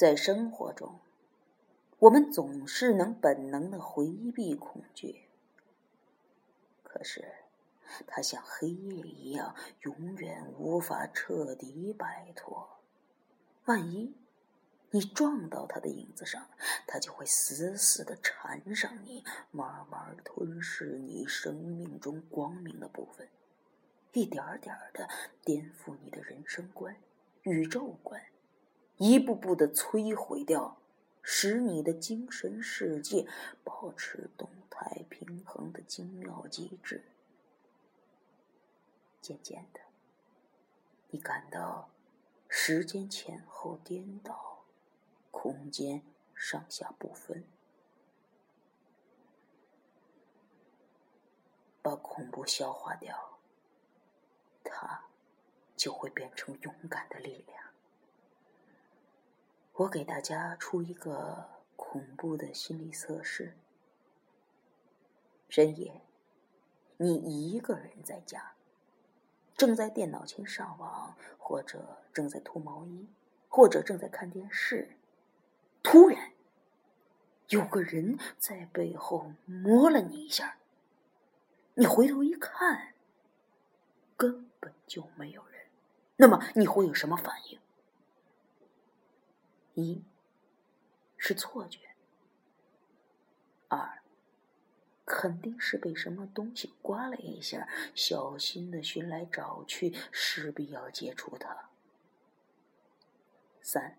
在生活中，我们总是能本能的回避恐惧，可是它像黑夜一样，永远无法彻底摆脱。万一你撞到它的影子上，它就会死死的缠上你，慢慢吞噬你生命中光明的部分。一点点的颠覆你的人生观、宇宙观，一步步的摧毁掉，使你的精神世界保持动态平衡的精妙机制。渐渐的，你感到时间前后颠倒，空间上下不分，把恐怖消化掉。它就会变成勇敢的力量。我给大家出一个恐怖的心理测试：深夜，你一个人在家，正在电脑前上网，或者正在脱毛衣，或者正在看电视，突然有个人在背后摸了你一下，你回头一看，根。本就没有人，那么你会有什么反应？一是错觉，二肯定是被什么东西刮了一下，小心的寻来找去，势必要接触它。三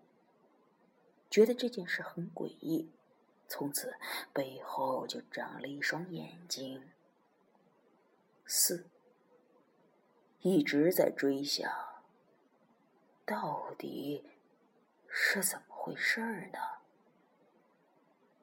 觉得这件事很诡异，从此背后就长了一双眼睛。四。一直在追想，到底是怎么回事儿呢？